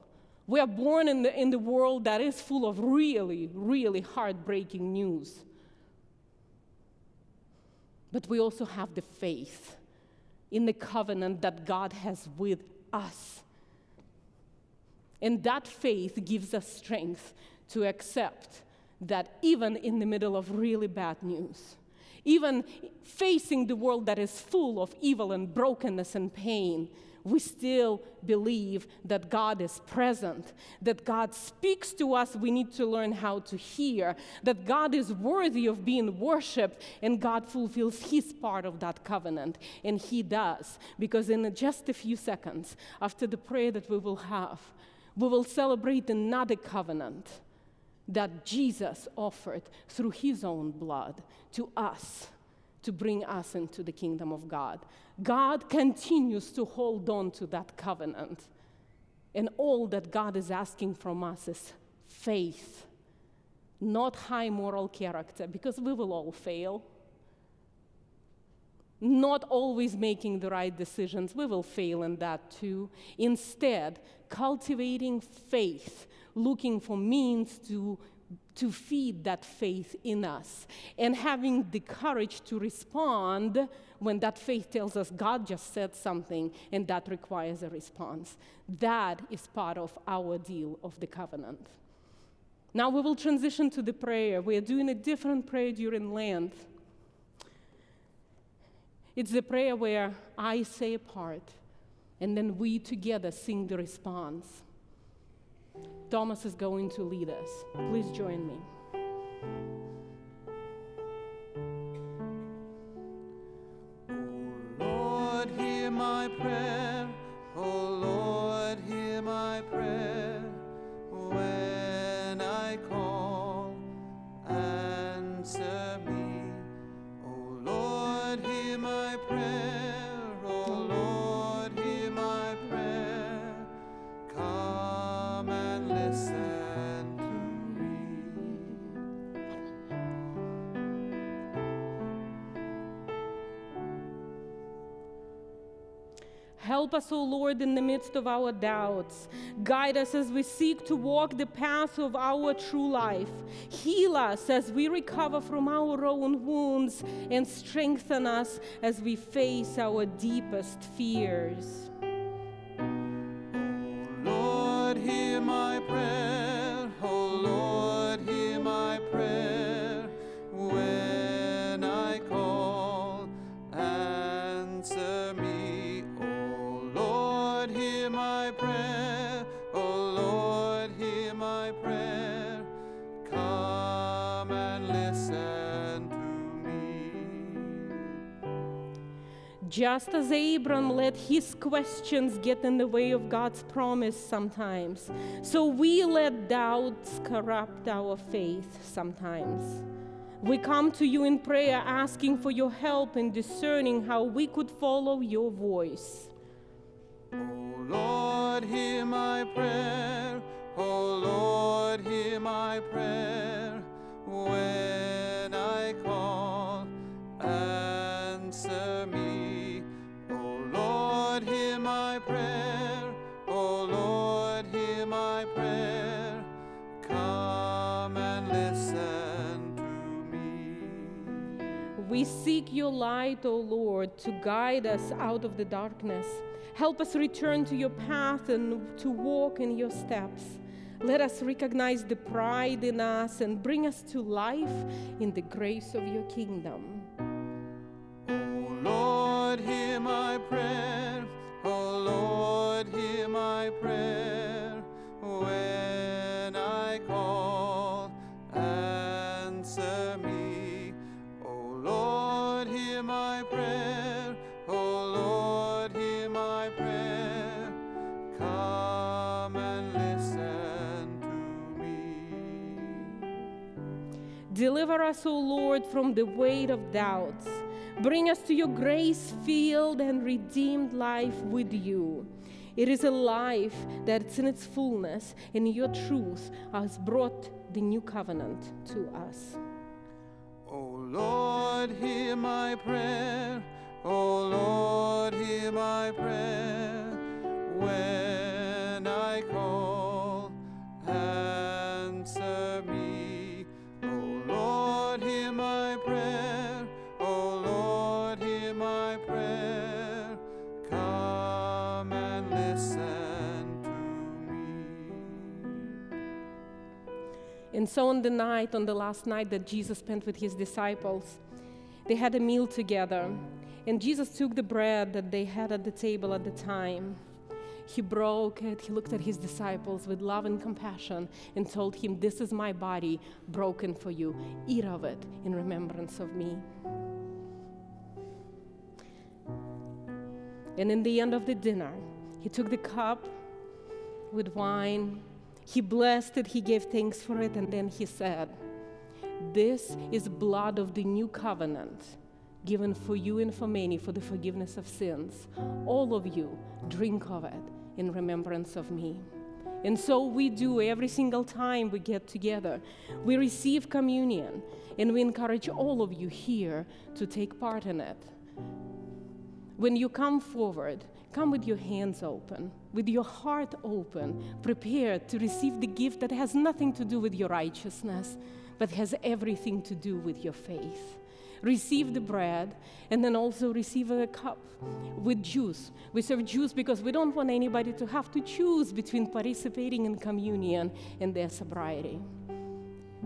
We are born in the, in the world that is full of really, really heartbreaking news. But we also have the faith in the covenant that God has with us. And that faith gives us strength to accept that even in the middle of really bad news, even facing the world that is full of evil and brokenness and pain, we still believe that God is present, that God speaks to us. We need to learn how to hear, that God is worthy of being worshiped, and God fulfills His part of that covenant. And He does, because in just a few seconds after the prayer that we will have, we will celebrate another covenant that Jesus offered through His own blood to us to bring us into the kingdom of God. God continues to hold on to that covenant. And all that God is asking from us is faith, not high moral character, because we will all fail. Not always making the right decisions, we will fail in that too. Instead, cultivating faith, looking for means to to feed that faith in us and having the courage to respond when that faith tells us God just said something and that requires a response. That is part of our deal of the covenant. Now we will transition to the prayer. We are doing a different prayer during Lent. It's the prayer where I say a part and then we together sing the response. Thomas is going to lead us. Please join me. Oh Lord, hear my prayer. Oh Lord, Us, O Lord, in the midst of our doubts. Guide us as we seek to walk the path of our true life. Heal us as we recover from our own wounds and strengthen us as we face our deepest fears. Lord, hear my prayer. Just as Abram let his questions get in the way of God's promise sometimes, so we let doubts corrupt our faith sometimes. We come to you in prayer asking for your help in discerning how we could follow your voice. Oh Lord, hear my prayer. Oh Lord, hear my prayer. When I call, We seek your light, O Lord, to guide us out of the darkness. Help us return to your path and to walk in your steps. Let us recognize the pride in us and bring us to life in the grace of your kingdom. Oh Lord, hear my prayer. Oh Lord, hear my prayer. Us, O Lord, from the weight of doubts. Bring us to your grace filled and redeemed life with you. It is a life that's in its fullness, and your truth has brought the new covenant to us. O Lord, hear my prayer. O Lord, hear my prayer. When I call, And so, on the night, on the last night that Jesus spent with his disciples, they had a meal together. And Jesus took the bread that they had at the table at the time. He broke it. He looked at his disciples with love and compassion and told him, This is my body broken for you. Eat of it in remembrance of me. And in the end of the dinner, he took the cup with wine. He blessed it, he gave thanks for it, and then he said, This is blood of the new covenant given for you and for many for the forgiveness of sins. All of you drink of it in remembrance of me. And so we do every single time we get together. We receive communion, and we encourage all of you here to take part in it. When you come forward, come with your hands open, with your heart open, prepared to receive the gift that has nothing to do with your righteousness, but has everything to do with your faith receive the bread and then also receive a cup with juice. We serve juice because we don't want anybody to have to choose between participating in communion and their sobriety.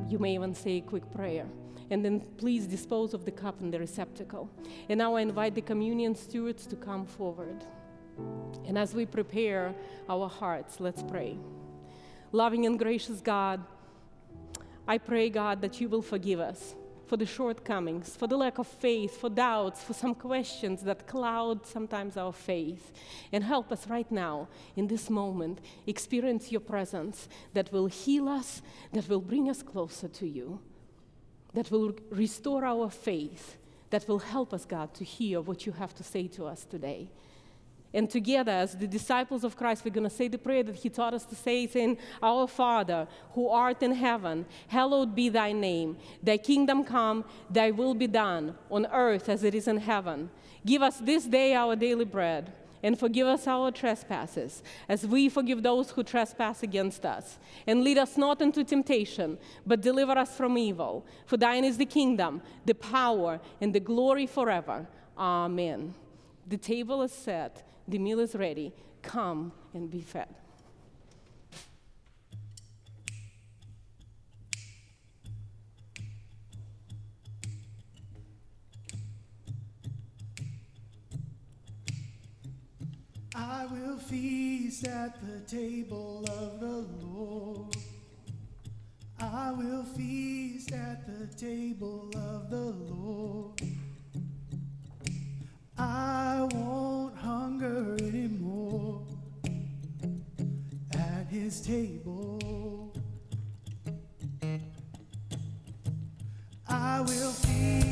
You may even say a quick prayer. And then please dispose of the cup in the receptacle. And now I invite the communion stewards to come forward. And as we prepare our hearts, let's pray. Loving and gracious God, I pray, God, that you will forgive us for the shortcomings, for the lack of faith, for doubts, for some questions that cloud sometimes our faith. And help us right now, in this moment, experience your presence that will heal us, that will bring us closer to you, that will restore our faith, that will help us, God, to hear what you have to say to us today. And together, as the disciples of Christ, we're going to say the prayer that He taught us to say, saying, Our Father, who art in heaven, hallowed be thy name. Thy kingdom come, thy will be done, on earth as it is in heaven. Give us this day our daily bread, and forgive us our trespasses, as we forgive those who trespass against us. And lead us not into temptation, but deliver us from evil. For thine is the kingdom, the power, and the glory forever. Amen. The table is set the meal is ready. Come and be fed. I will feast at the table of the Lord. I will feast at the table of the Lord. I won't hunger anymore at his table. I will feast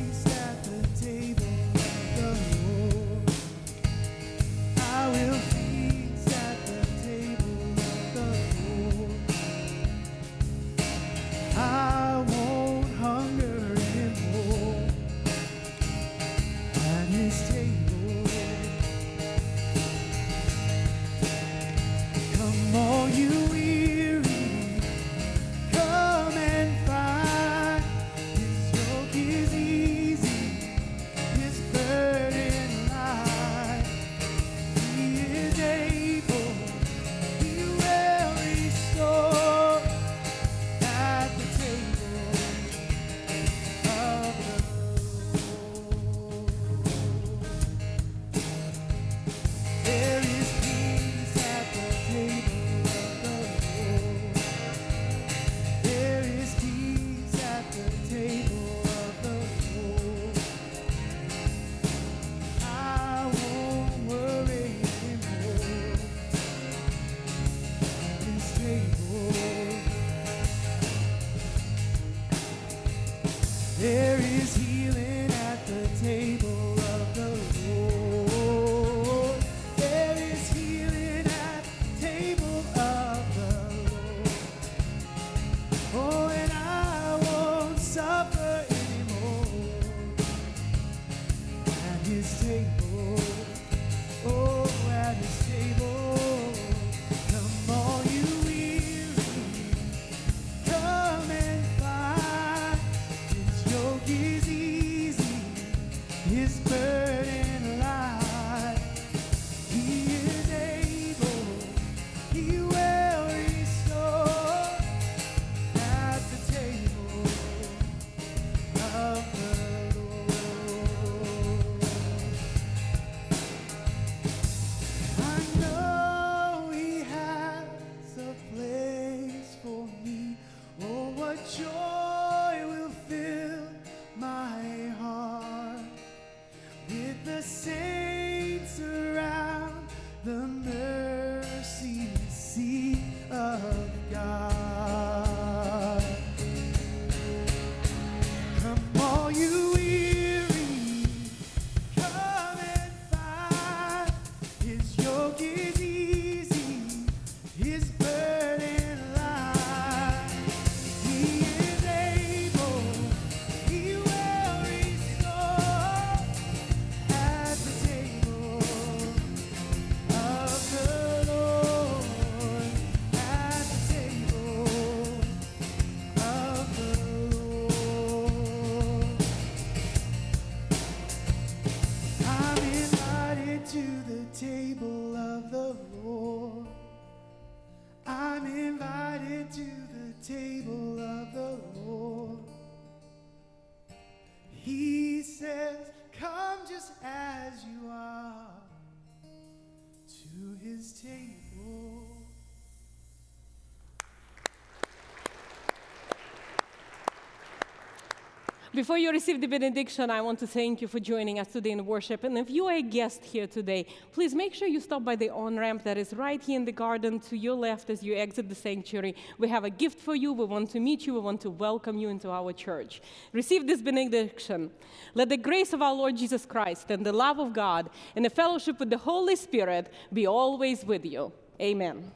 Before you receive the benediction, I want to thank you for joining us today in worship. And if you are a guest here today, please make sure you stop by the on ramp that is right here in the garden to your left as you exit the sanctuary. We have a gift for you. We want to meet you. We want to welcome you into our church. Receive this benediction. Let the grace of our Lord Jesus Christ and the love of God and the fellowship with the Holy Spirit be always with you. Amen.